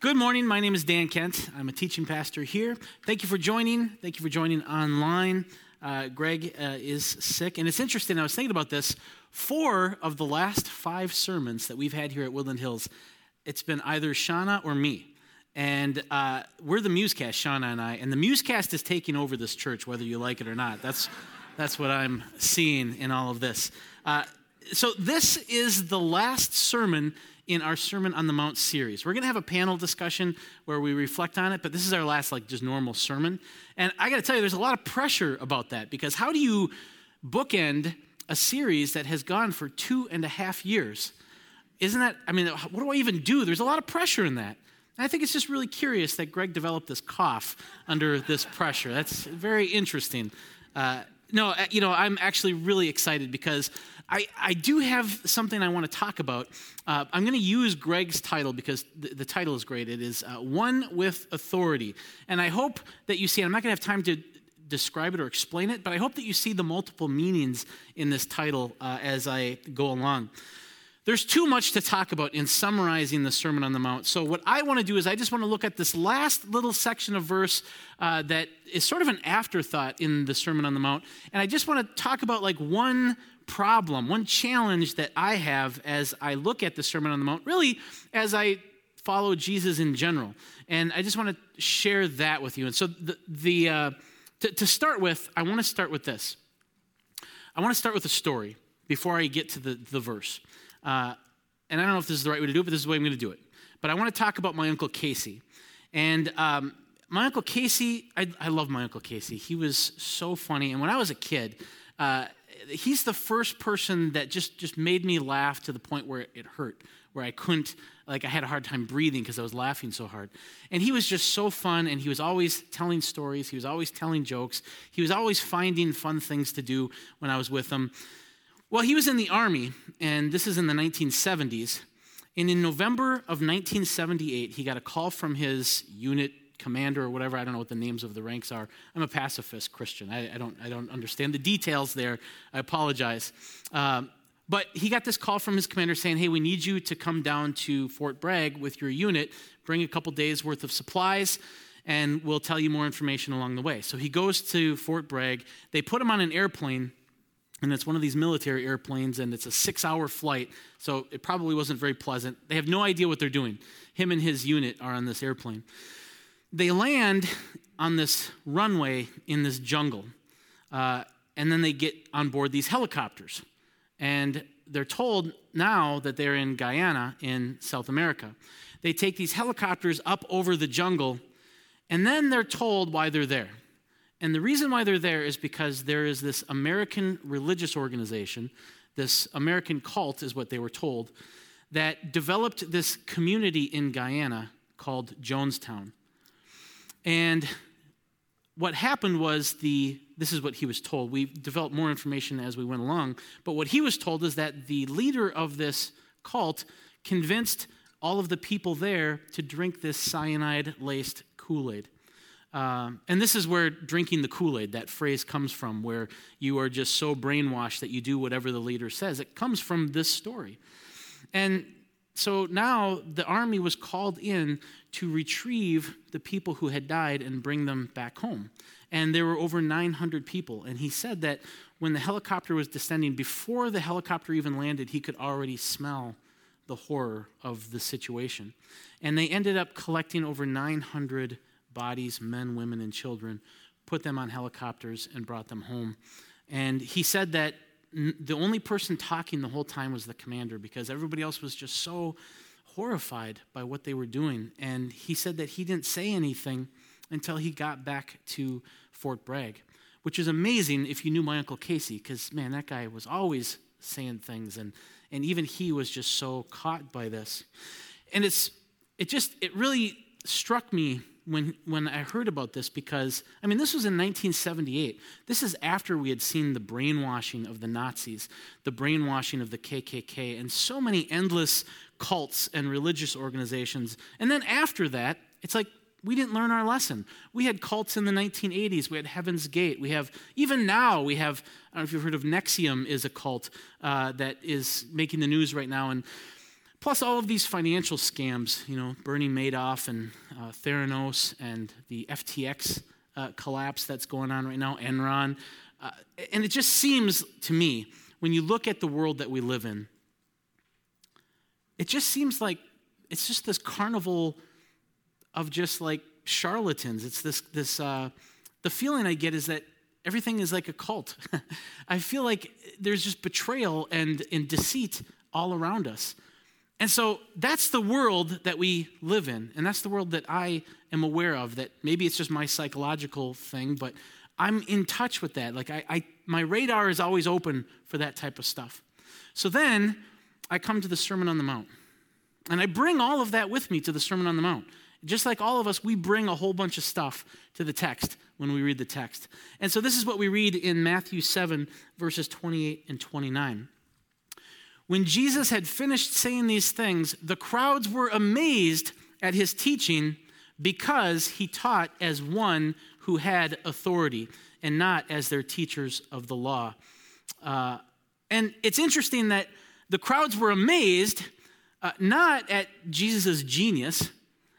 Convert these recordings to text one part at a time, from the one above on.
Good morning. My name is Dan Kent. I'm a teaching pastor here. Thank you for joining. Thank you for joining online. Uh, Greg uh, is sick. And it's interesting, I was thinking about this. Four of the last five sermons that we've had here at Woodland Hills, it's been either Shauna or me. And uh, we're the Musecast, Shauna and I. And the Musecast is taking over this church, whether you like it or not. That's, that's what I'm seeing in all of this. Uh, so, this is the last sermon in our Sermon on the Mount series. We're going to have a panel discussion where we reflect on it, but this is our last, like, just normal sermon. And I got to tell you, there's a lot of pressure about that because how do you bookend a series that has gone for two and a half years? Isn't that, I mean, what do I even do? There's a lot of pressure in that. And I think it's just really curious that Greg developed this cough under this pressure. That's very interesting. Uh, no, uh, you know, I'm actually really excited because I, I do have something I want to talk about. Uh, I'm going to use Greg's title because the, the title is great. It is uh, One with Authority. And I hope that you see, I'm not going to have time to describe it or explain it, but I hope that you see the multiple meanings in this title uh, as I go along. There's too much to talk about in summarizing the Sermon on the Mount. So, what I want to do is, I just want to look at this last little section of verse uh, that is sort of an afterthought in the Sermon on the Mount. And I just want to talk about like one problem, one challenge that I have as I look at the Sermon on the Mount, really as I follow Jesus in general. And I just want to share that with you. And so, the, the uh, to, to start with, I want to start with this. I want to start with a story before I get to the, the verse. Uh, and I don't know if this is the right way to do it, but this is the way I'm going to do it. But I want to talk about my Uncle Casey. And um, my Uncle Casey, I, I, love my Uncle Casey. He was so funny. And when I was a kid, uh, he's the first person that just, just made me laugh to the point where it hurt, where I couldn't, like, I had a hard time breathing because I was laughing so hard. And he was just so fun, and he was always telling stories. He was always telling jokes. He was always finding fun things to do when I was with him. Well, he was in the Army, and this is in the 1970s. And in November of 1978, he got a call from his unit commander or whatever. I don't know what the names of the ranks are. I'm a pacifist Christian. I, I don't, I don't understand the details there. I apologize. Um, but he got this call from his commander saying, Hey, we need you to come down to Fort Bragg with your unit, bring a couple days worth of supplies, and we'll tell you more information along the way. So he goes to Fort Bragg. They put him on an airplane and it's one of these military airplanes and it's a six hour flight so it probably wasn't very pleasant. They have no idea what they're doing. Him and his unit are on this airplane. They land on this runway in this jungle uh, and then they get on board these helicopters. And they're told now that they're in guyana in south america. They take these helicopters up over the jungle and then they're told why they're there and the reason why they're there is because there is this American religious organization, this American cult, is what they were told, that developed this community in Guyana called Jonestown. And what happened was the this is what he was told. We developed more information as we went along, but what he was told is that the leader of this cult convinced all of the people there to drink this cyanide laced Kool Aid. Um, and this is where drinking the Kool Aid, that phrase comes from, where you are just so brainwashed that you do whatever the leader says. It comes from this story. And so now the army was called in to retrieve the people who had died and bring them back home. And there were over 900 people. And he said that when the helicopter was descending, before the helicopter even landed, he could already smell the horror of the situation. And they ended up collecting over 900 bodies, men, women, and children, put them on helicopters, and brought them home. And he said that the only person talking the whole time was the commander because everybody else was just so horrified by what they were doing. And he said that he didn't say anything until he got back to Fort Bragg, which is amazing if you knew my Uncle Casey, because, man, that guy was always saying things, and, and even he was just so caught by this. And it's, it just, it really struck me when, when I heard about this because, I mean, this was in 1978. This is after we had seen the brainwashing of the Nazis, the brainwashing of the KKK, and so many endless cults and religious organizations. And then after that, it's like we didn't learn our lesson. We had cults in the 1980s. We had Heaven's Gate. We have, even now, we have, I don't know if you've heard of NXIVM, is a cult uh, that is making the news right now. And plus all of these financial scams, you know, Bernie Madoff and uh, Theranos and the FTX uh, collapse that's going on right now, Enron. Uh, and it just seems to me, when you look at the world that we live in, it just seems like it's just this carnival of just like charlatans. It's this, this uh, the feeling I get is that everything is like a cult. I feel like there's just betrayal and, and deceit all around us. And so that's the world that we live in. And that's the world that I am aware of. That maybe it's just my psychological thing, but I'm in touch with that. Like, I, I, my radar is always open for that type of stuff. So then I come to the Sermon on the Mount. And I bring all of that with me to the Sermon on the Mount. Just like all of us, we bring a whole bunch of stuff to the text when we read the text. And so this is what we read in Matthew 7, verses 28 and 29. When Jesus had finished saying these things, the crowds were amazed at his teaching because he taught as one who had authority and not as their teachers of the law. Uh, and it's interesting that the crowds were amazed uh, not at Jesus' genius,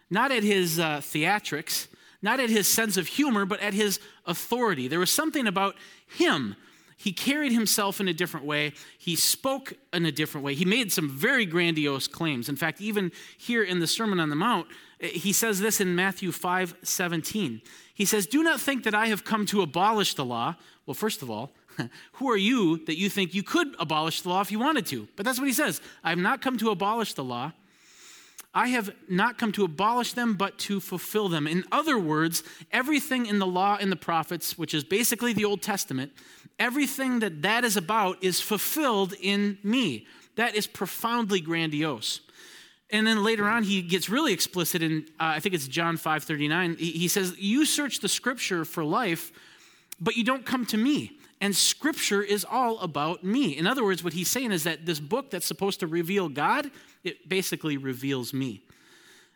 not at his uh, theatrics, not at his sense of humor, but at his authority. There was something about him he carried himself in a different way. He spoke in a different way. He made some very grandiose claims. In fact, even here in the Sermon on the Mount, eh, he says this in Matthew 5 17. He says, Do not think that I have come to abolish the law. Well, first of all, who are you that you think you could abolish the law if you wanted to? But that's what he says. I have not come to abolish the law. I have not come to abolish them, but to fulfill them. In other words, everything in the law and the prophets, which is basically the Old Testament, everything that that is about is fulfilled in me. That is profoundly grandiose. And then later on, he gets really explicit in, uh, I think it's John 5 39. He, he says, You search the scripture for life, but you don't come to me. And scripture is all about me. In other words, what he's saying is that this book that's supposed to reveal God, it basically reveals me.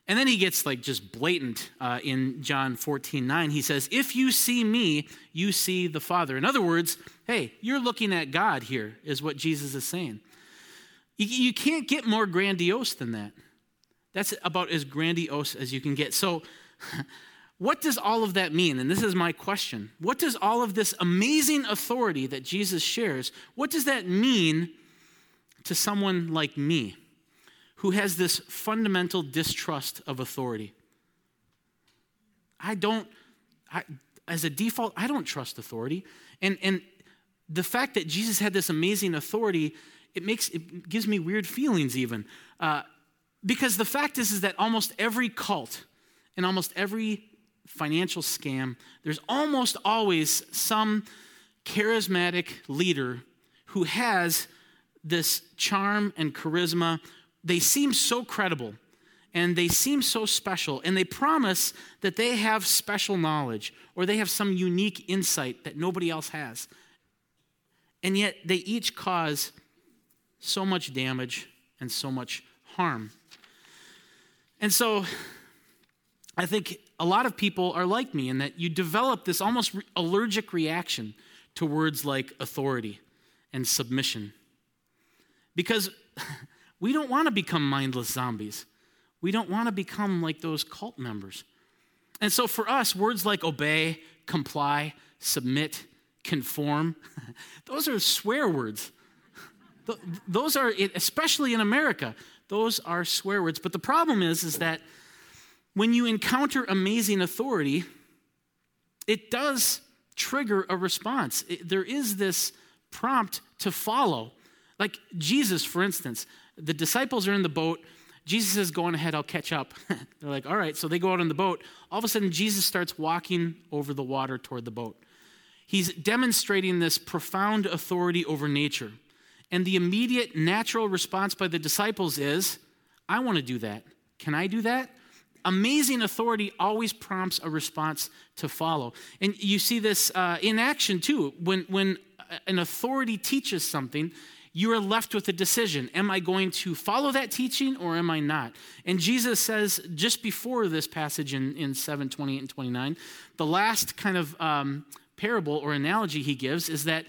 And then he gets like just blatant uh, in John 14, 9. He says, If you see me, you see the Father. In other words, hey, you're looking at God here, is what Jesus is saying. You, you can't get more grandiose than that. That's about as grandiose as you can get. So, what does all of that mean? And this is my question. What does all of this amazing authority that Jesus shares, what does that mean to someone like me? Who has this fundamental distrust of authority. I don't, I, as a default, I don't trust authority. And, and the fact that Jesus had this amazing authority, it makes, it gives me weird feelings even. Uh, because the fact is, is that almost every cult and almost every financial scam, there's almost always some charismatic leader who has this charm and charisma they seem so credible and they seem so special and they promise that they have special knowledge or they have some unique insight that nobody else has. And yet they each cause so much damage and so much harm. And so I think a lot of people are like me in that you develop this almost allergic reaction to words like authority and submission. Because We don't want to become mindless zombies. We don't want to become like those cult members. And so for us, words like obey, comply, submit, conform, those are swear words. Those are, especially in America, those are swear words. But the problem is, is that when you encounter amazing authority, it does trigger a response. It, there is this prompt to follow. Like Jesus, for instance, the disciples are in the boat. Jesus is going ahead, I'll catch up. They're like, all right. So they go out on the boat. All of a sudden, Jesus starts walking over the water toward the boat. He's demonstrating this profound authority over nature. And the immediate natural response by the disciples is, I want to do that. Can I do that? Amazing authority always prompts a response to follow. And you see this uh, in action too. When, when an authority teaches something, you are left with a decision. Am I going to follow that teaching or am I not? And Jesus says just before this passage in, in 7 28 and 29, the last kind of um, parable or analogy he gives is that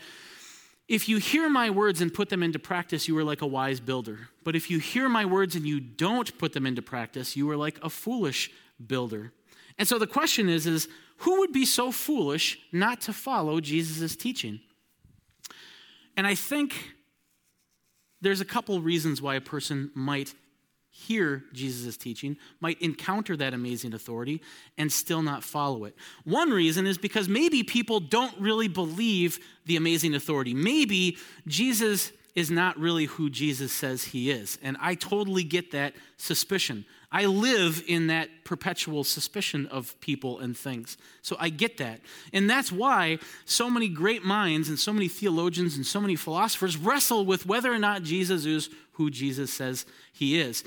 If you hear my words and put them into practice, you are like a wise builder. But if you hear my words and you don't put them into practice, you are like a foolish builder. And so the question is, is who would be so foolish not to follow Jesus' teaching? And I think there's a couple reasons why a person might hear Jesus' teaching, might encounter that amazing authority, and still not follow it. One reason is because maybe people don't really believe the amazing authority. Maybe Jesus is not really who Jesus says he is. And I totally get that suspicion. I live in that perpetual suspicion of people and things. So I get that. And that's why so many great minds and so many theologians and so many philosophers wrestle with whether or not Jesus is who Jesus says he is.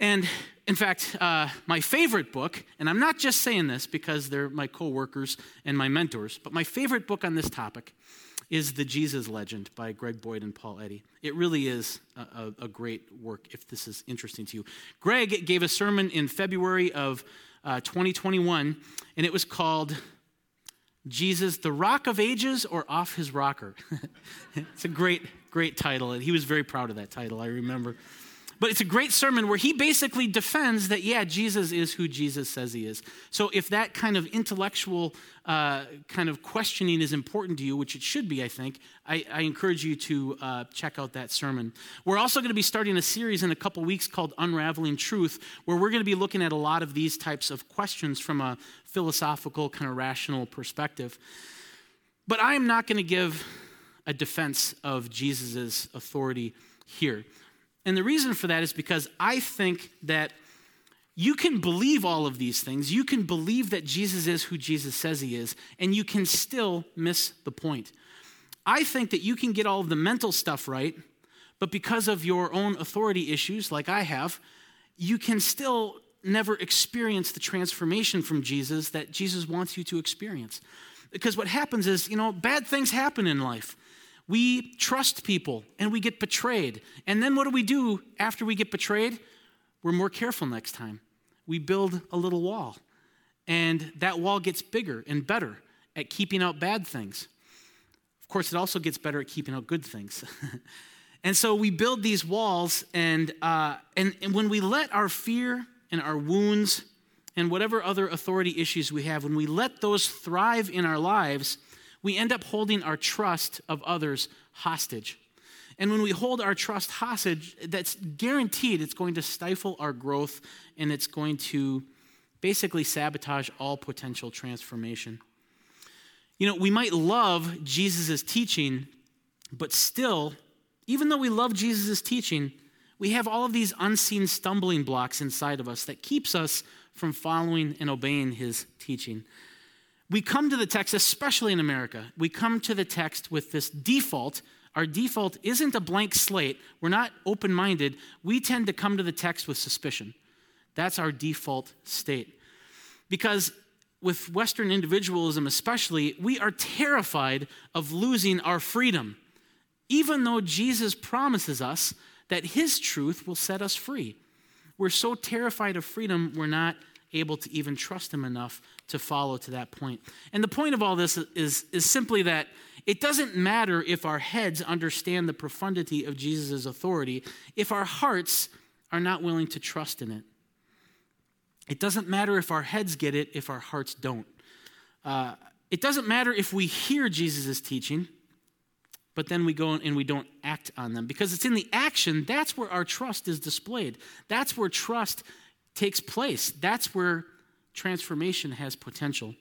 And in fact, uh, my favorite book, and I'm not just saying this because they're my coworkers and my mentors, but my favorite book on this topic is The Jesus Legend by Greg Boyd and Paul Eddy. It really is a, a, a great work if this is interesting to you. Greg gave a sermon in February of uh, 2021, and it was called Jesus, the Rock of Ages or Off His Rocker. it's a great, great title, and he was very proud of that title, I remember. But it's a great sermon where he basically defends that, yeah, Jesus is who Jesus says he is. So if that kind of intellectual uh, kind of questioning is important to you, which it should be, I think, I, I encourage you to uh, check out that sermon. We're also going to be starting a series in a couple weeks called Unraveling Truth, where we're going to be looking at a lot of these types of questions from a philosophical, kind of rational perspective. But I am not going to give a defense of Jesus' authority here. And the reason for that is because I think that you can believe all of these things. You can believe that Jesus is who Jesus says he is, and you can still miss the point. I think that you can get all of the mental stuff right, but because of your own authority issues, like I have, you can still never experience the transformation from Jesus that Jesus wants you to experience. Because what happens is, you know, bad things happen in life. We trust people and we get betrayed. And then what do we do after we get betrayed? We're more careful next time. We build a little wall. And that wall gets bigger and better at keeping out bad things. Of course, it also gets better at keeping out good things. and so we build these walls, and, uh, and, and when we let our fear and our wounds and whatever other authority issues we have, when we let those thrive in our lives, we end up holding our trust of others hostage. And when we hold our trust hostage, that's guaranteed it's going to stifle our growth and it's going to basically sabotage all potential transformation. You know, we might love Jesus' teaching, but still, even though we love Jesus' teaching, we have all of these unseen stumbling blocks inside of us that keeps us from following and obeying his teaching we come to the text, especially in America, we come to the text with this default. Our default isn't a blank slate. We're not open minded. We tend to come to the text with suspicion. That's our default state. Because with Western individualism, especially, we are terrified of losing our freedom, even though Jesus promises us that his truth will set us free. We're so terrified of freedom, we're not able to even trust him enough to follow to that point. And the point of all this is, is simply that it doesn't matter if our heads understand the profundity of Jesus' authority if our hearts are not willing to trust in it. It doesn't matter if our heads get it if our hearts don't. Uh, it doesn't matter if we hear Jesus' teaching, but then we go and we don't act on them. Because it's in the action, that's where our trust is displayed. That's where trust takes place. That's where transformation has potential.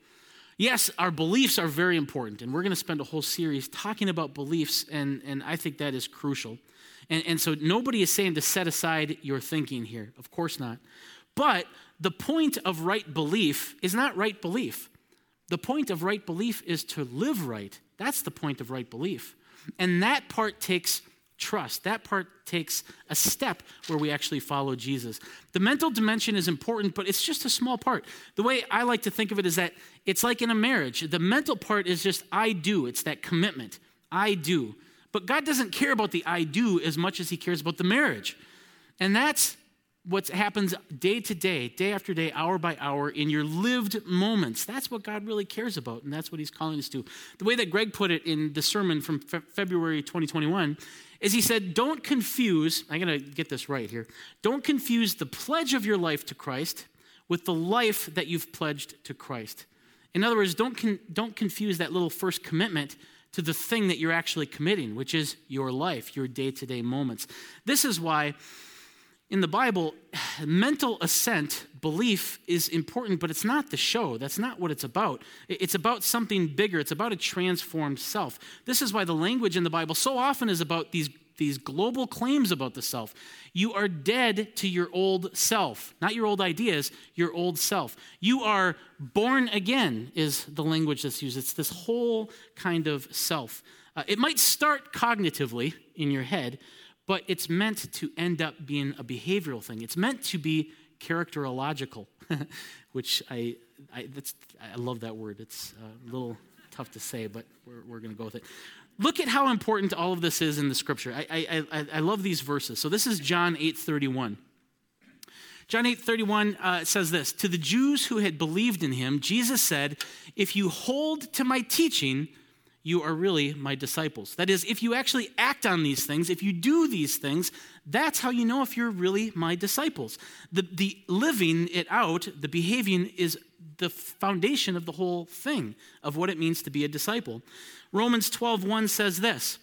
Yes, our beliefs are very important, and we're going to spend a whole series talking about beliefs, and, and I think that is crucial. And, and so nobody is saying to set aside your thinking here. Of course not. But the point of right belief is not right belief. The point of right belief is to live right. That's the point of right belief. And that part takes trust. That part takes a step where we actually follow Jesus. The mental dimension is important, but it's just a small part. The way I like to think of it is that it's like in a marriage. The mental part is just I do, it's that commitment. I do. But God doesn't care about the I do as much as He cares about the marriage. And that's what happens day to day, day after day, hour by hour in your lived moments. That's what God really cares about, and that's what He's calling us to. The way that Greg put it in the sermon from Fe- February 2021 is he said, Don't confuse, I'm going to get this right here, don't confuse the pledge of your life to Christ with the life that you've pledged to Christ. In other words, don't, con- don't confuse that little first commitment to the thing that you're actually committing, which is your life, your day to day moments. This is why in the Bible, mental assent, belief, is important, but it's not the show. That's not what it's about. It's about something bigger, it's about a transformed self. This is why the language in the Bible so often is about these, these global claims about the self. You are dead to your old self, not your old ideas, your old self. You are born again, is the language that's used. It's this whole kind of self. Uh, it might start cognitively in your head, but it's meant to end up being a behavioral thing. It's meant to be characterological, which I, I, I, love that word. It's a little tough to say, but we're, we're going to go with it. Look at how important all of this is in the scripture. I, I, I love these verses. So this is John 8 31. John 8 31 uh, says this To the Jews who had believed in him, Jesus said, If you hold to my teaching, you are really my disciples. That is, if you actually act on these things, if you do these things, that's how you know if you're really my disciples. The, the living it out, the behaving, is the foundation of the whole thing of what it means to be a disciple. Romans 12:1 says this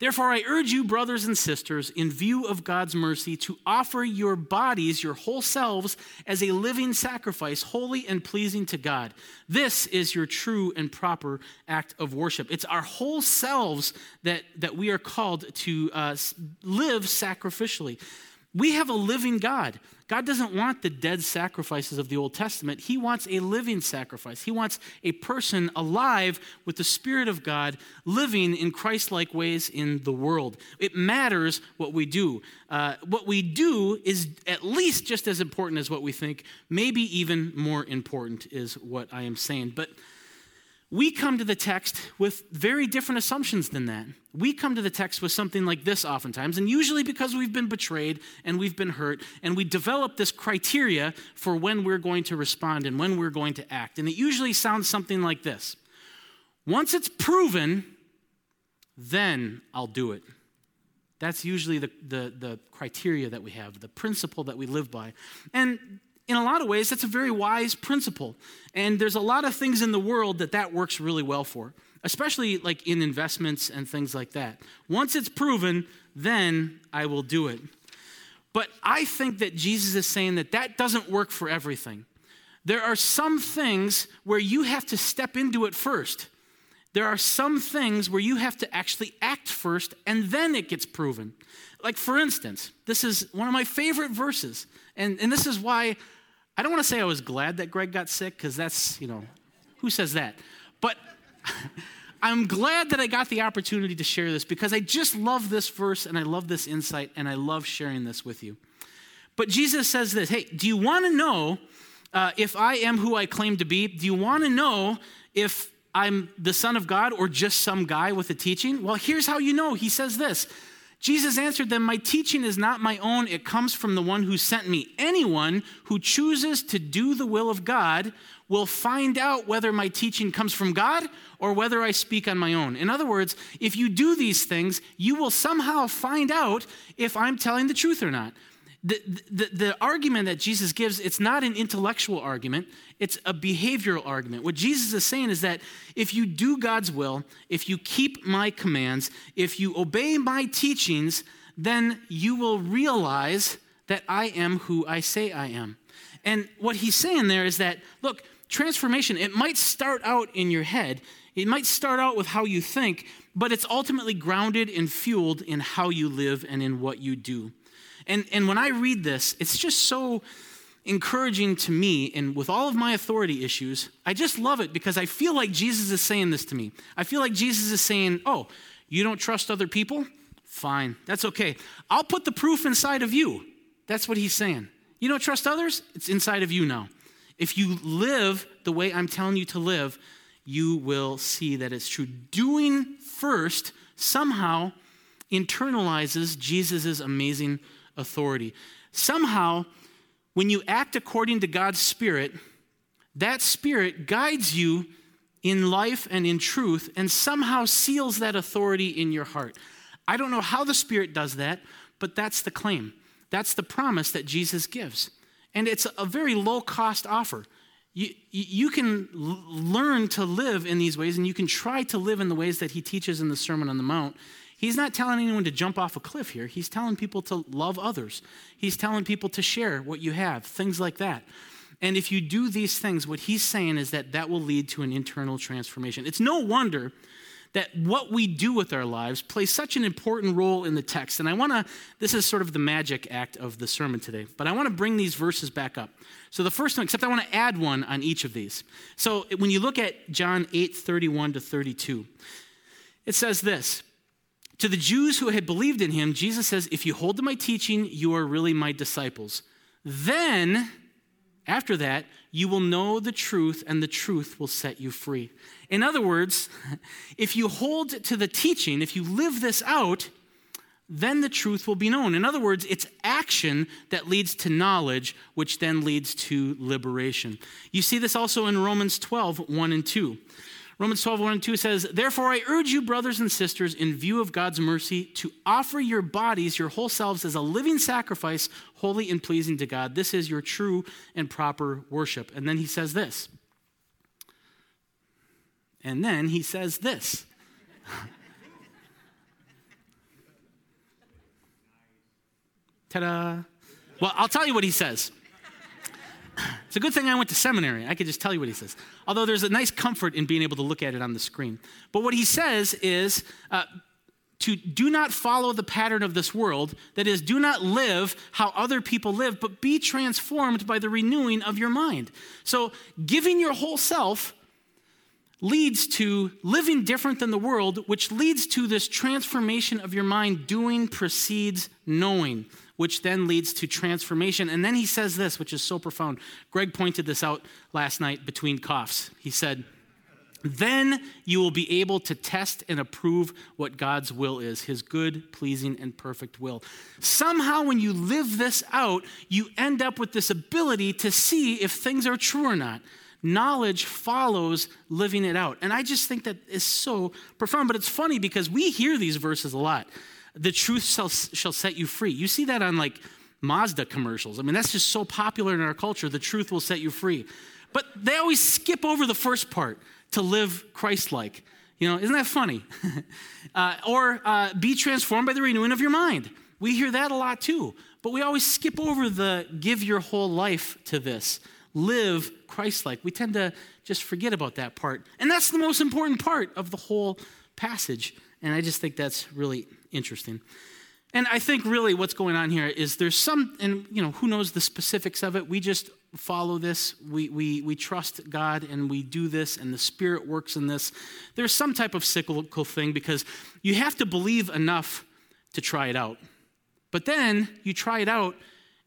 Therefore, I urge you, brothers and sisters, in view of God's mercy, to offer your bodies, your whole selves, as a living sacrifice, holy and pleasing to God. This is your true and proper act of worship. It's our whole selves that, that we are called to uh, live sacrificially. We have a living God. God doesn't want the dead sacrifices of the Old Testament. He wants a living sacrifice. He wants a person alive with the Spirit of God living in Christ like ways in the world. It matters what we do. Uh, what we do is at least just as important as what we think, maybe even more important, is what I am saying. But we come to the text with very different assumptions than that. We come to the text with something like this oftentimes, and usually because we've been betrayed and we've been hurt, and we develop this criteria for when we're going to respond and when we're going to act. And it usually sounds something like this Once it's proven, then I'll do it. That's usually the, the, the criteria that we have, the principle that we live by. And in a lot of ways, that's a very wise principle. And there's a lot of things in the world that that works really well for, especially like in investments and things like that. Once it's proven, then I will do it. But I think that Jesus is saying that that doesn't work for everything. There are some things where you have to step into it first. There are some things where you have to actually act first and then it gets proven. Like, for instance, this is one of my favorite verses. And, and this is why I don't want to say I was glad that Greg got sick because that's, you know, who says that? But I'm glad that I got the opportunity to share this because I just love this verse and I love this insight and I love sharing this with you. But Jesus says this Hey, do you want to know uh, if I am who I claim to be? Do you want to know if I'm the Son of God or just some guy with a teaching? Well, here's how you know. He says this Jesus answered them, My teaching is not my own, it comes from the one who sent me. Anyone who chooses to do the will of God will find out whether my teaching comes from God or whether I speak on my own. In other words, if you do these things, you will somehow find out if I'm telling the truth or not. The, the, the, argument that Jesus gives, it's not an intellectual argument, it's a behavioral argument. What Jesus is saying is that if you do God's will, if you keep my commands, if you obey my teachings, then you will realize that I am who I say I am. And what he's saying there is that, look, transformation, it might start out in your head, it might start out with how you think, but it's ultimately grounded and fueled in how you live and in what you do. And, and when I read this, it's just so encouraging to me. And with all of my authority issues, I just love it because I feel like Jesus is saying this to me. I feel like Jesus is saying, Oh, you don't trust other people? Fine, that's okay. I'll put the proof inside of you. That's what he's saying. You don't trust others? It's inside of you now. If you live the way I'm telling you to live, you will see that it's true. Doing first somehow internalizes Jesus' amazing authority. somehow, when you act according to God's Spirit, that Spirit guides you in life and in truth and somehow seals that authority in your heart. I don't know how the Spirit does that, but that's the claim. That's the promise that Jesus gives. And it's a very low cost offer. You, you can l- learn to live in these ways, and you can try to live in the ways that he teaches in the Sermon on the Mount. He's not telling anyone to jump off a cliff here. He's telling people to love others. He's telling people to share what you have, things like that. And if you do these things, what he's saying is that that will lead to an internal transformation. It's no wonder that what we do with our lives plays such an important role in the text. And I want to, this is sort of the magic act of the sermon today, but I want to bring these verses back up. So the first one, except I want to add one on each of these. So when you look at John 8 31 to 32, it says this. To the Jews who had believed in him, Jesus says, If you hold to my teaching, you are really my disciples. Then, after that, you will know the truth, and the truth will set you free. In other words, if you hold to the teaching, if you live this out, then the truth will be known. In other words, it's action that leads to knowledge, which then leads to liberation. You see this also in Romans 12, 1 and 2. Romans 12, 1 and 2 says, Therefore, I urge you, brothers and sisters, in view of God's mercy, to offer your bodies, your whole selves, as a living sacrifice, holy and pleasing to God. This is your true and proper worship. And then he says this and then he says this. Ta da! Well, I'll tell you what he says. It's a good thing I went to seminary. I could just tell you what he says. Although there's a nice comfort in being able to look at it on the screen. But what he says is uh, to do not follow the pattern of this world. That is, do not live how other people live, but be transformed by the renewing of your mind. So, giving your whole self leads to living different than the world, which leads to this transformation of your mind. Doing precedes knowing, which then leads to transformation. And then he says this, which is so profound. Greg pointed this out last night between coughs. He said, then you will be able to test and approve what God's will is, his good, pleasing, and perfect will. Somehow, when you live this out, you end up with this ability to see if things are true or not. Knowledge follows living it out. And I just think that is so profound. But it's funny because we hear these verses a lot. The truth shall, shall set you free. You see that on like Mazda commercials. I mean, that's just so popular in our culture. The truth will set you free. But they always skip over the first part to live Christ like. You know, isn't that funny? uh, or uh, be transformed by the renewing of your mind. We hear that a lot too. But we always skip over the give your whole life to this live Christ like. We tend to just forget about that part. And that's the most important part of the whole passage. And I just think that's really interesting. And I think really what's going on here is there's some, and you know, who knows the specifics of it? We just follow this. We, we, we trust God and we do this, and the Spirit works in this. There's some type of cyclical thing because you have to believe enough to try it out. But then you try it out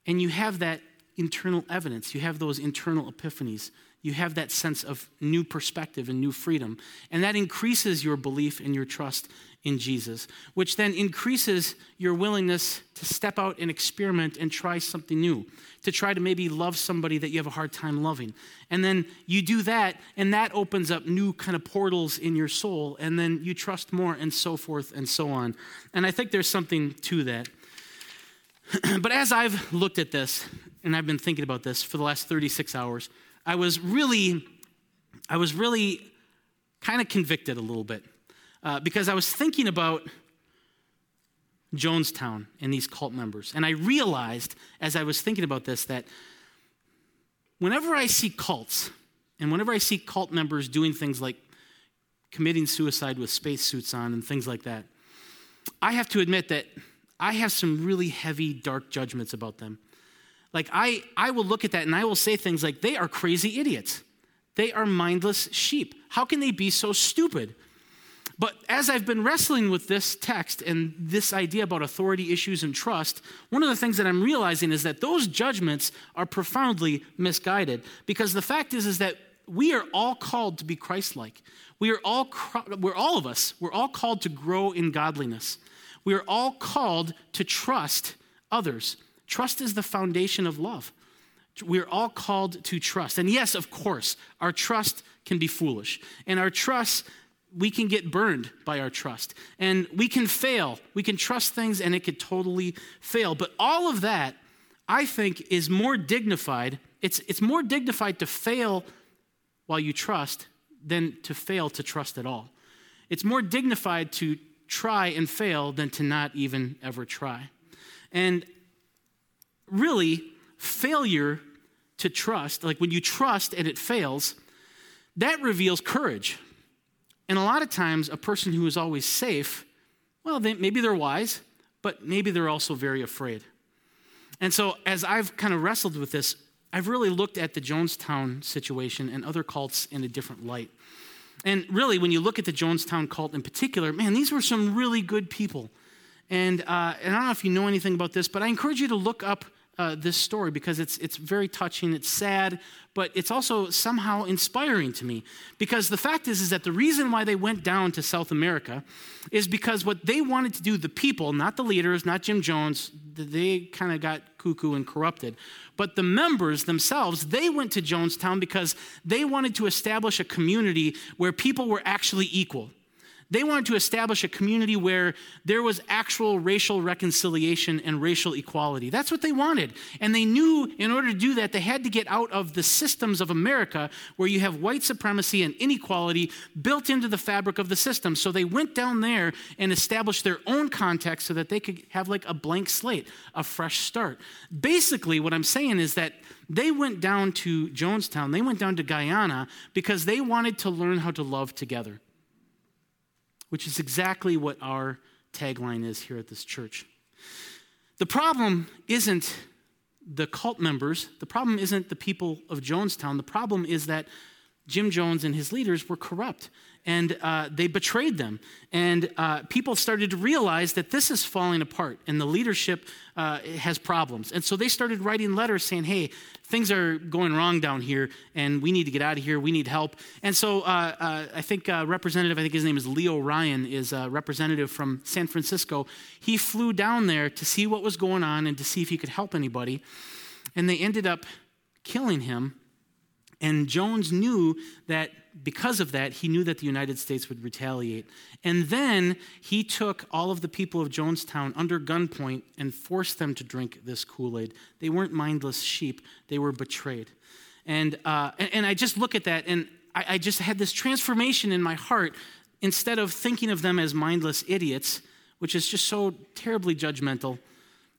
and you have that internal evidence. You have those internal epiphanies. You have that sense of new perspective and new freedom. And that increases your belief and your trust in Jesus, which then increases your willingness to step out and experiment and try something new, to try to maybe love somebody that you have a hard time loving. And then you do that, and that opens up new kind of portals in your soul, and then you trust more, and so forth and so on. And I think there's something to that. but as I've looked at this, and I've been thinking about this for the last 36 hours, I was really, I was really kind of convicted a little bit uh, because I was thinking about Jonestown and these cult members. And I realized as I was thinking about this that whenever I see cults, and whenever I see cult members doing things like committing suicide with spacesuits on and things like that, I have to admit that I have some really heavy, dark judgments about them. Like, I, I will look at that and I will say things like, they are crazy idiots. They are mindless sheep. How can they be so stupid? But as I've been wrestling with this text and this idea about authority issues and trust, one of the things that I'm realizing is that those judgments are profoundly misguided. Because the fact is, is that we are all called to be Christ-like. We are all, we're all of us, we're all called to grow in godliness. We are all called to trust others Trust is the foundation of love. We're all called to trust. And yes, of course, our trust can be foolish. And our trust, we can get burned by our trust. And we can fail. We can trust things and it could totally fail. But all of that, I think, is more dignified. It's, it's more dignified to fail while you trust than to fail to trust at all. It's more dignified to try and fail than to not even ever try. And really, failure to trust, like when you trust and it fails, that reveals courage. And a lot of times, a person who is always safe, well, they, maybe they're wise, but maybe they're also very afraid. And so, as I've kind of wrestled with this, I've really looked at the Jonestown situation and other cults in a different light. And really, when you look at the Jonestown cult in particular, man, these were some really good people. And, uh, and I don't know if you know anything about this, but I encourage you to look up uh, this story because it's, it's very touching, it's sad, but it's also somehow inspiring to me. Because the fact is, is that the reason why they went down to South America is because what they wanted to do, the people, not the leaders, not Jim Jones, they kind of got cuckoo and corrupted. But the members themselves, they went to Jonestown because they wanted to establish a community where people were actually equal. They wanted to establish a community where there was actual racial reconciliation and racial equality. That's what they wanted. And they knew in order to do that, they had to get out of the systems of America where you have white supremacy and inequality built into the fabric of the system. So they went down there and established their own context so that they could have like a blank slate, a fresh start. Basically, what I'm saying is that they went down to Jonestown, they went down to Guyana because they wanted to learn how to love together which is exactly what our tagline is here at this church. The problem isn't the cult members, the problem isn't the people of Jonestown. The problem is that Jim Jones and his leaders were corrupt and uh, they betrayed them. And uh, people started to realize that this is falling apart and the leadership uh, has problems. And so they started writing letters saying, hey, things are going wrong down here and we need to get out of here. We need help. And so uh, uh, I think uh, Representative, I think his name is Leo Ryan, is a representative from San Francisco. He flew down there to see what was going on and to see if he could help anybody. And they ended up killing him and Jones knew that because of that, he knew that the United States would retaliate. And then he took all of the people of Jonestown under gunpoint and forced them to drink this Kool Aid. They weren't mindless sheep, they were betrayed. And, uh, and, I just look at that and I, I just had this transformation in my heart. Instead of thinking of them as mindless idiots, which is just so terribly judgmental,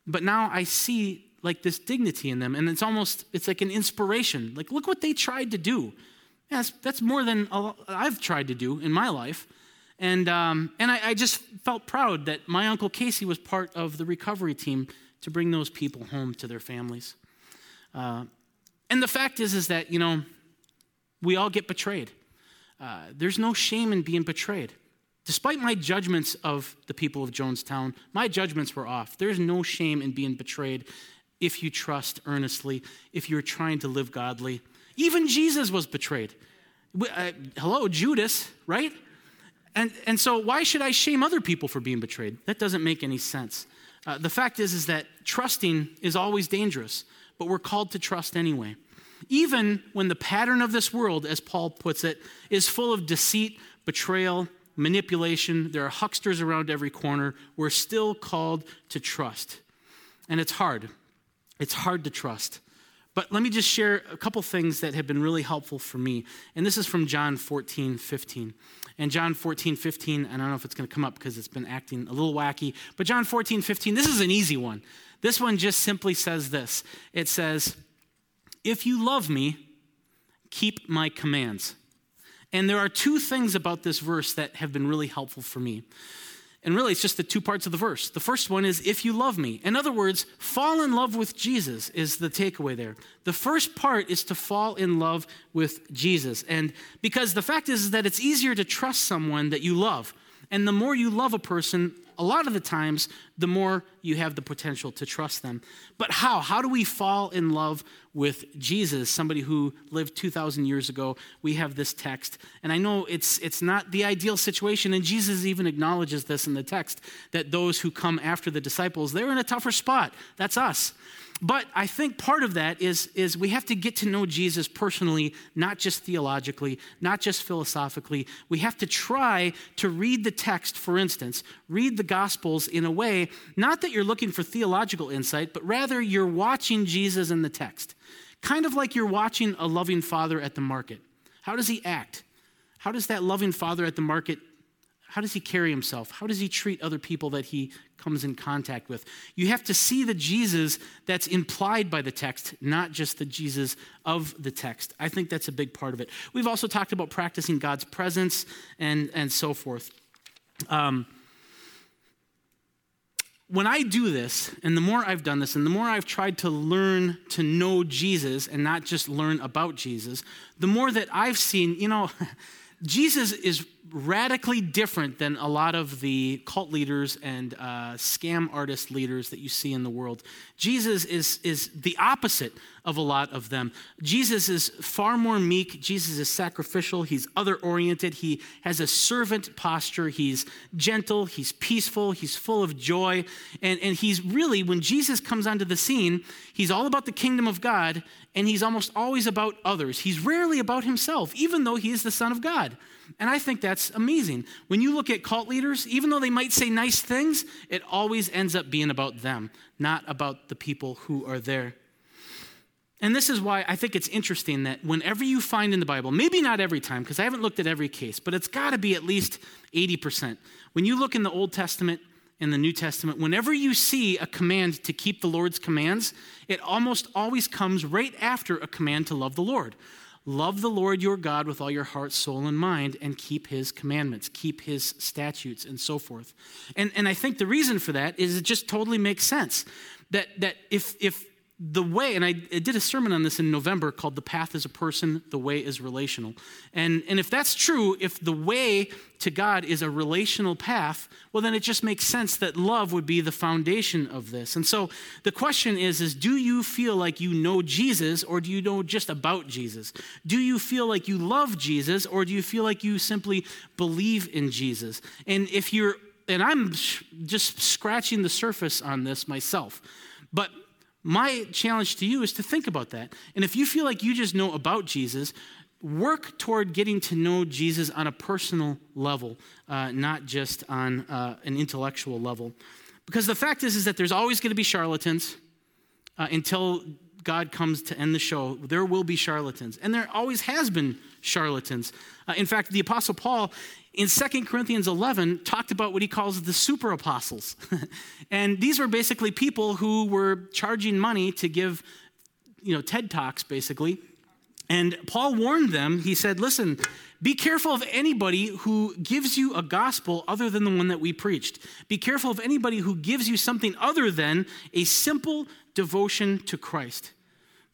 but now I see like this dignity in them and it's almost it's like an inspiration. Like look what they tried to do. Yeah, that's, that's more than i've tried to do in my life. And, um, and I, I, just felt proud that my uncle casey was part of the recovery team to bring those people home to their families. Uh, and the fact is is that you know we all get betrayed. Uh, there's no shame in being betrayed. Despite my judgments of the people of Jonestown, my judgments were off. There's no shame in being betrayed if you trust earnestly, if you're trying to live godly. Even Jesus was betrayed. Uh, hello, Judas, right? And, and so, why should I shame other people for being betrayed? That doesn't make any sense. Uh, the fact is, is that trusting is always dangerous, but we're called to trust anyway. Even when the pattern of this world, as Paul puts it, is full of deceit, betrayal, manipulation, there are hucksters around every corner, we're still called to trust. And it's hard. It's hard to trust. But let me just share a couple things that have been really helpful for me. And this is from John 14, 15. And John 14, 15, I don't know if it's going to come up because it's been acting a little wacky, but John 14, 15, this is an easy one. This one just simply says this it says, If you love me, keep my commands. And there are two things about this verse that have been really helpful for me. And really, it's just the two parts of the verse. The first one is, if you love me. In other words, fall in love with Jesus is the takeaway there. The first part is to fall in love with Jesus. And because the fact is, that it's easier to trust someone that you love. And the more you love a person, a lot of the times, the more you have the potential to trust them. But how? How do we fall in love with Jesus, somebody who lived 2,000 years ago? We have this text. And I know it's, it's not the ideal situation, and Jesus even acknowledges this in the text that those who come after the disciples, they're in a tougher spot. That's us. But I think part of that is, is we have to get to know Jesus personally, not just theologically, not just philosophically. We have to try to read the text, for instance, read the Gospels in a way, not that you're looking for theological insight, but rather you're watching Jesus in the text. Kind of like you're watching a loving father at the market. How does he act? How does that loving father at the market how does he carry himself? How does he treat other people that he comes in contact with? You have to see the Jesus that's implied by the text, not just the Jesus of the text. I think that's a big part of it. We've also talked about practicing God's presence and, and so forth. Um, when I do this, and the more I've done this, and the more I've tried to learn to know Jesus and not just learn about Jesus, the more that I've seen, you know, Jesus is radically different than a lot of the cult leaders and uh, scam artist leaders that you see in the world. Jesus is, is the opposite of a lot of them. Jesus is far more meek. Jesus is sacrificial. He's other oriented. He has a servant posture. He's gentle. He's peaceful. He's full of joy. And, and he's really, when Jesus comes onto the scene, he's all about the kingdom of God and he's almost always about others. He's rarely about himself, even though he is the Son of God. And I think that's amazing. When you look at cult leaders, even though they might say nice things, it always ends up being about them, not about the people who are there. And this is why I think it's interesting that whenever you find in the Bible, maybe not every time, because I haven't looked at every case, but it's got to be at least 80%. When you look in the Old Testament and the New Testament, whenever you see a command to keep the Lord's commands, it almost always comes right after a command to love the Lord. Love the Lord your God with all your heart, soul, and mind, and keep his commandments, keep his statutes, and so forth. And, and I think the reason for that is it just totally makes sense. That, that if, if the way, and I, I, did a sermon on this in November called The Path is a Person, the Way is Relational. And, and if that's true, if the way to God is a relational path, well, then it just makes sense that love would be the foundation of this. And so the question is, is do you feel like you know Jesus or do you know just about Jesus? Do you feel like you love Jesus or do you feel like you simply believe in Jesus? And if you're, and I'm just scratching the surface on this myself, but my challenge to you is to think about that. And if you feel like you just know about Jesus, work toward getting to know Jesus on a personal level, uh, not just on uh, an intellectual level. Because the fact is, is that there's always going to be charlatans uh, until God comes to end the show. There will be charlatans, and there always has been charlatans. Uh, in fact, the Apostle Paul in 2 Corinthians 11 talked about what he calls the super apostles. and these were basically people who were charging money to give, you know, TED Talks basically. And Paul warned them, he said, listen, be careful of anybody who gives you a gospel other than the one that we preached. Be careful of anybody who gives you something other than a simple devotion to Christ.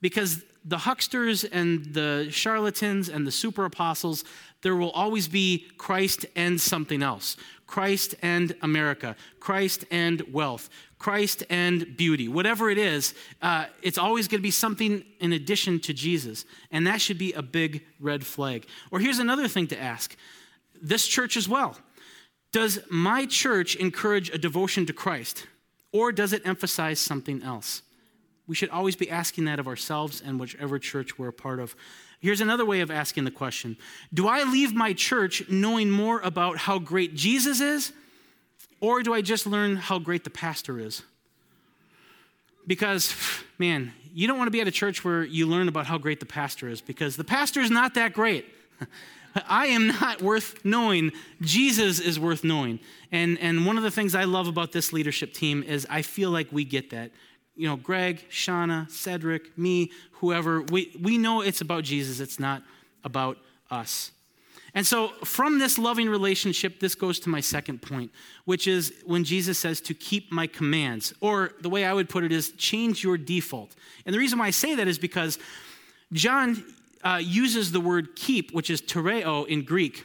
Because the hucksters and the charlatans and the super apostles, there will always be Christ and something else Christ and America, Christ and wealth, Christ and beauty. Whatever it is, uh, it's always going to be something in addition to Jesus. And that should be a big red flag. Or here's another thing to ask this church as well. Does my church encourage a devotion to Christ, or does it emphasize something else? We should always be asking that of ourselves and whichever church we're a part of. Here's another way of asking the question Do I leave my church knowing more about how great Jesus is, or do I just learn how great the pastor is? Because, man, you don't want to be at a church where you learn about how great the pastor is, because the pastor is not that great. I am not worth knowing. Jesus is worth knowing. And, and one of the things I love about this leadership team is I feel like we get that you know, Greg, Shauna, Cedric, me, whoever, we, we know it's about Jesus, it's not about us. And so, from this loving relationship, this goes to my second point, which is when Jesus says to keep my commands, or the way I would put it is change your default. And the reason why I say that is because John uh, uses the word keep, which is tereo in Greek.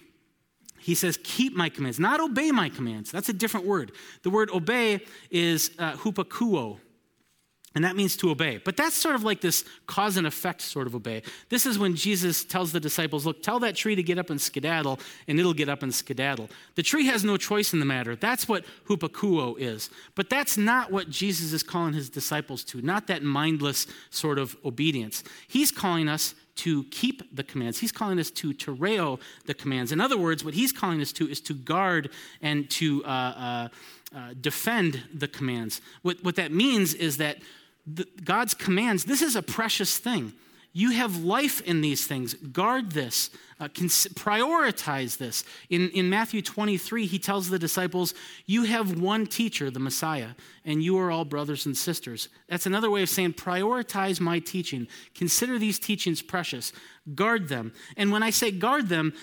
he says, keep my commands, not obey my commands. That's a different word. The word obey is uh, hupakuo, and that means to obey. But that's sort of like this cause and effect sort of obey. This is when Jesus tells the disciples, Look, tell that tree to get up and skedaddle, and it'll get up and skedaddle. The tree has no choice in the matter. That's what hupakuo is. But that's not what Jesus is calling his disciples to, not that mindless sort of obedience. He's calling us to keep the commands. He's calling us to tereo the commands. In other words, what he's calling us to is to guard and to uh, uh, uh, defend the commands. What, what that means is that the, God's commands, this is a precious thing. You have life in these things. Guard this. Uh, cons- prioritize this. In, in Matthew 23, he tells the disciples, You have one teacher, the Messiah, and you are all brothers and sisters. That's another way of saying, Prioritize my teaching. Consider these teachings precious. Guard them. And when I say guard them,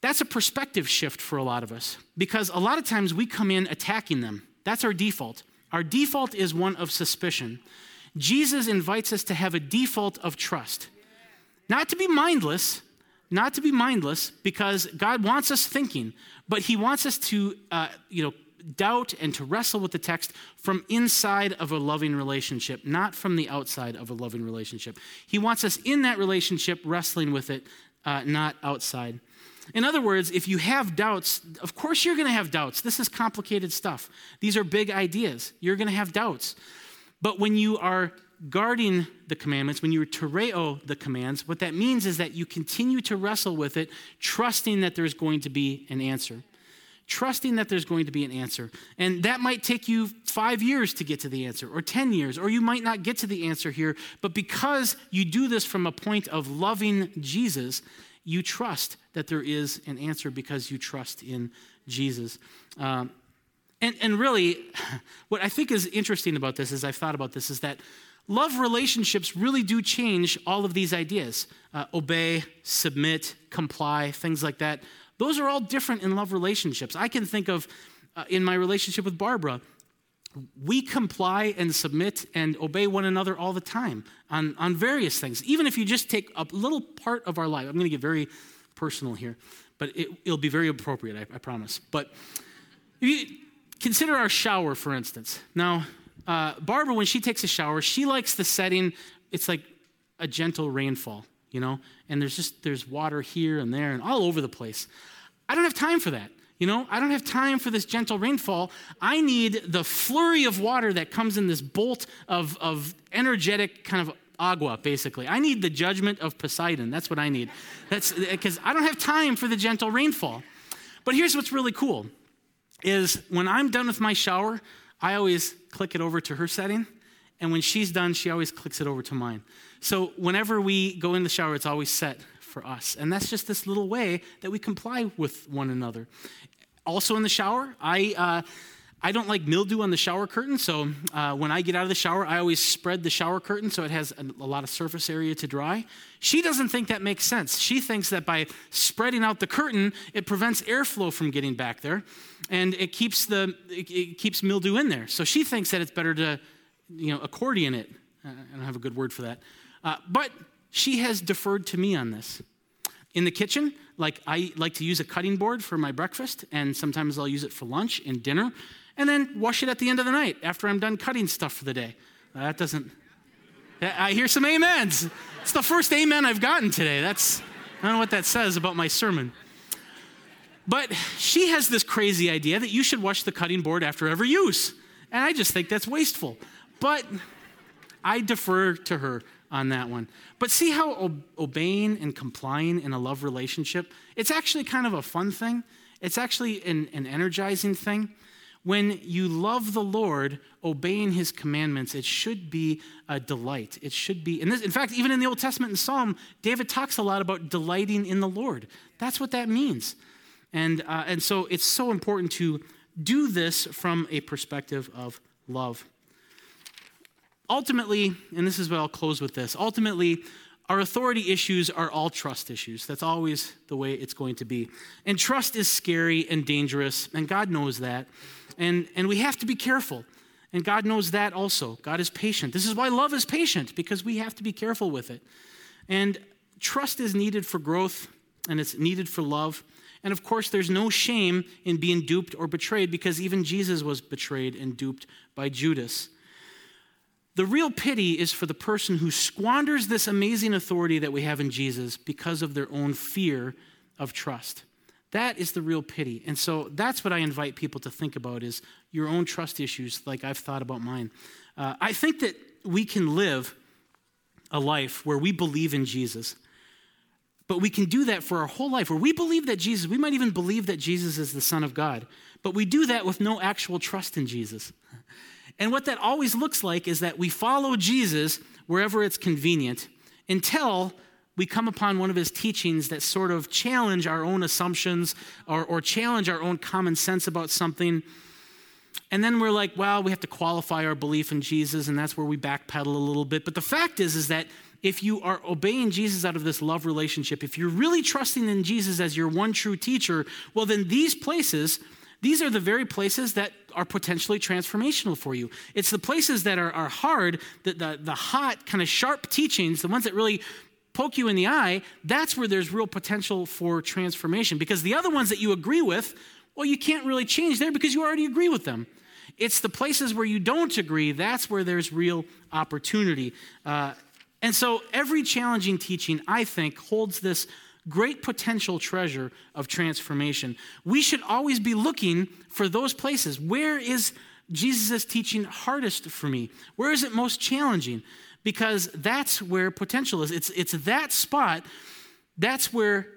that's a perspective shift for a lot of us because a lot of times we come in attacking them. That's our default. Our default is one of suspicion. Jesus invites us to have a default of trust. Not to be mindless, not to be mindless, because God wants us thinking, but He wants us to, uh, you know, doubt and to wrestle with the text from inside of a loving relationship, not from the outside of a loving relationship. He wants us in that relationship wrestling with it, uh, not outside. In other words, if you have doubts, of course you're going to have doubts. This is complicated stuff. These are big ideas. You're going to have doubts. But when you are guarding the commandments, when you tereo the commands, what that means is that you continue to wrestle with it, trusting that there's going to be an answer. Trusting that there's going to be an answer. And that might take you five years to get to the answer, or 10 years, or you might not get to the answer here. But because you do this from a point of loving Jesus, you trust that there is an answer because you trust in Jesus. Um, and, and really, what I think is interesting about this, as I've thought about this, is that love relationships really do change all of these ideas uh, obey, submit, comply, things like that. Those are all different in love relationships. I can think of uh, in my relationship with Barbara, we comply and submit and obey one another all the time on, on various things. Even if you just take a little part of our life, I'm going to get very personal here, but it, will be very appropriate, I, I promise. But consider our shower, for instance. Now, uh, Barbara, when she takes a shower, she likes the setting, it's like a gentle rainfall, you know, and there's just there's water here and there and all over the place. I don't have time for that. You know, I don't have time for this gentle rainfall. I need the flurry of water that comes in this bolt of, of energetic kind of agua, basically. I need the judgment of Poseidon. That's what I need. That's because I don't have time for the gentle rainfall. But here's what's really cool is when I'm done with my shower, I always click it over to her setting. And when she's done, she always clicks it over to mine. So whenever we go in the shower, it's always set for us. And that's just this little way that we comply with one another. Also in the shower, I. Uh, I don't like mildew on the shower curtain, so uh, when I get out of the shower, I always spread the shower curtain so it has a, a, lot of surface area to dry. She doesn't think that makes sense. She thinks that by spreading out the curtain, it prevents airflow from getting back there, and it keeps the it, it keeps mildew in there. So she thinks that it's better to, you know, accordion it. I don't have a good word for that, uh, but she has deferred to me on this. In the kitchen, like I like to use a cutting board for my breakfast, and sometimes I'll use it for lunch and dinner, and then wash it at the end of the night after I'm done cutting stuff for the day. That doesn't. I hear some amens. It's the first amen I've gotten today. That's I don't know what that says about my sermon. But she has this crazy idea that you should wash the cutting board after every use. And I just think that's wasteful. But I defer to her on that one. But see how obeying and complying in a love relationship, it's actually kind of a fun thing. It's actually an, an energizing thing. When you love the Lord, obeying his commandments, it should be a delight. It should be, and this, in fact, even in the Old Testament in Psalm, David talks a lot about delighting in the Lord. That's what that means. And, uh, and so it's so important to do this from a perspective of love ultimately, and this is what I'll close with this ultimately, our authority issues are all trust issues. That's always the way it's going to be. And trust is scary and dangerous, and God knows that. And, and we have to be careful. And God knows that also. God is patient. This is why love is patient, because we have to be careful with it. And trust is needed for growth, and it's needed for love. And of course, there's no shame in being duped or betrayed because even Jesus was betrayed and duped by Judas. The real pity is for the person who squanders this amazing authority that we have in Jesus because of their own fear of trust. That is the real pity. And so that's what I invite people to think about is your own trust issues like I've thought about mine. Uh, I think that we can live a life where we believe in Jesus. But we can do that for our whole life, where we believe that Jesus, we might even believe that Jesus is the Son of God, but we do that with no actual trust in Jesus. And what that always looks like is that we follow Jesus wherever it's convenient until we come upon one of his teachings that sort of challenge our own assumptions or, or challenge our own common sense about something. And then we're like, well, we have to qualify our belief in Jesus, and that's where we backpedal a little bit. But the fact is, is that if you are obeying Jesus out of this love relationship, if you're really trusting in Jesus as your one true teacher, well, then these places these are the very places that are potentially transformational for you. It's the places that are, are hard, the, the, the hot, kind of sharp teachings, the ones that really poke you in the eye, that's where there's real potential for transformation. Because the other ones that you agree with, well, you can't really change there because you already agree with them. It's the places where you don't agree, that's where there's real opportunity. Uh, and so every challenging teaching, I think, holds this great potential treasure of transformation. We should always be looking for those places. Where is Jesus' teaching hardest for me? Where is it most challenging? Because that's where potential is. It's, it's that spot, that's where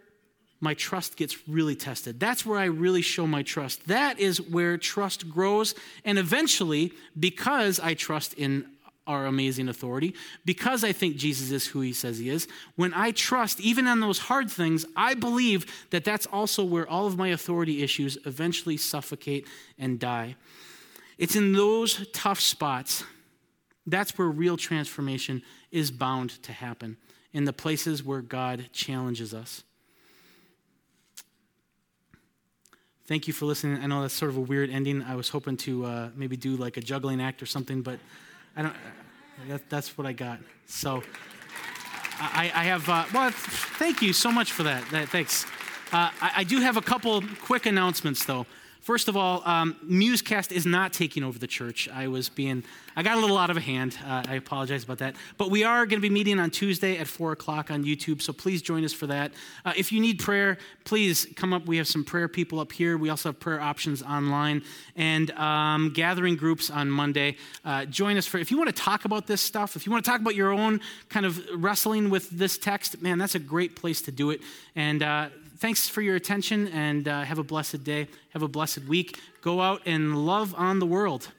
my trust gets really tested. That's where I really show my trust. That is where trust grows. And eventually, because I trust in our amazing authority, because I think Jesus is who he says he is, when I trust, even on those hard things, I believe that that's also where all of my authority issues eventually suffocate and die. It's in those tough spots, that's where real transformation is bound to happen, in the places where God challenges us. Thank you for listening. I know that's sort of a weird ending. I was hoping to uh, maybe do like a juggling act or something, but I don't. That, that's what I got. So I, I have. Uh, well, thank you so much for that. that thanks. Uh, I, I, do have a couple quick announcements, though. First of all, um, Musecast is not taking over the church. I was being, I got a little out of hand. Uh, I apologize about that. But we are going to be meeting on Tuesday at 4 o'clock on YouTube, so please join us for that. Uh, if you need prayer, please come up. We have some prayer people up here. We also have prayer options online and um, gathering groups on Monday. Uh, join us for, if you want to talk about this stuff, if you want to talk about your own kind of wrestling with this text, man, that's a great place to do it. And uh, thanks for your attention and uh, have a blessed day. Have a blessed week. Go out and love on the world.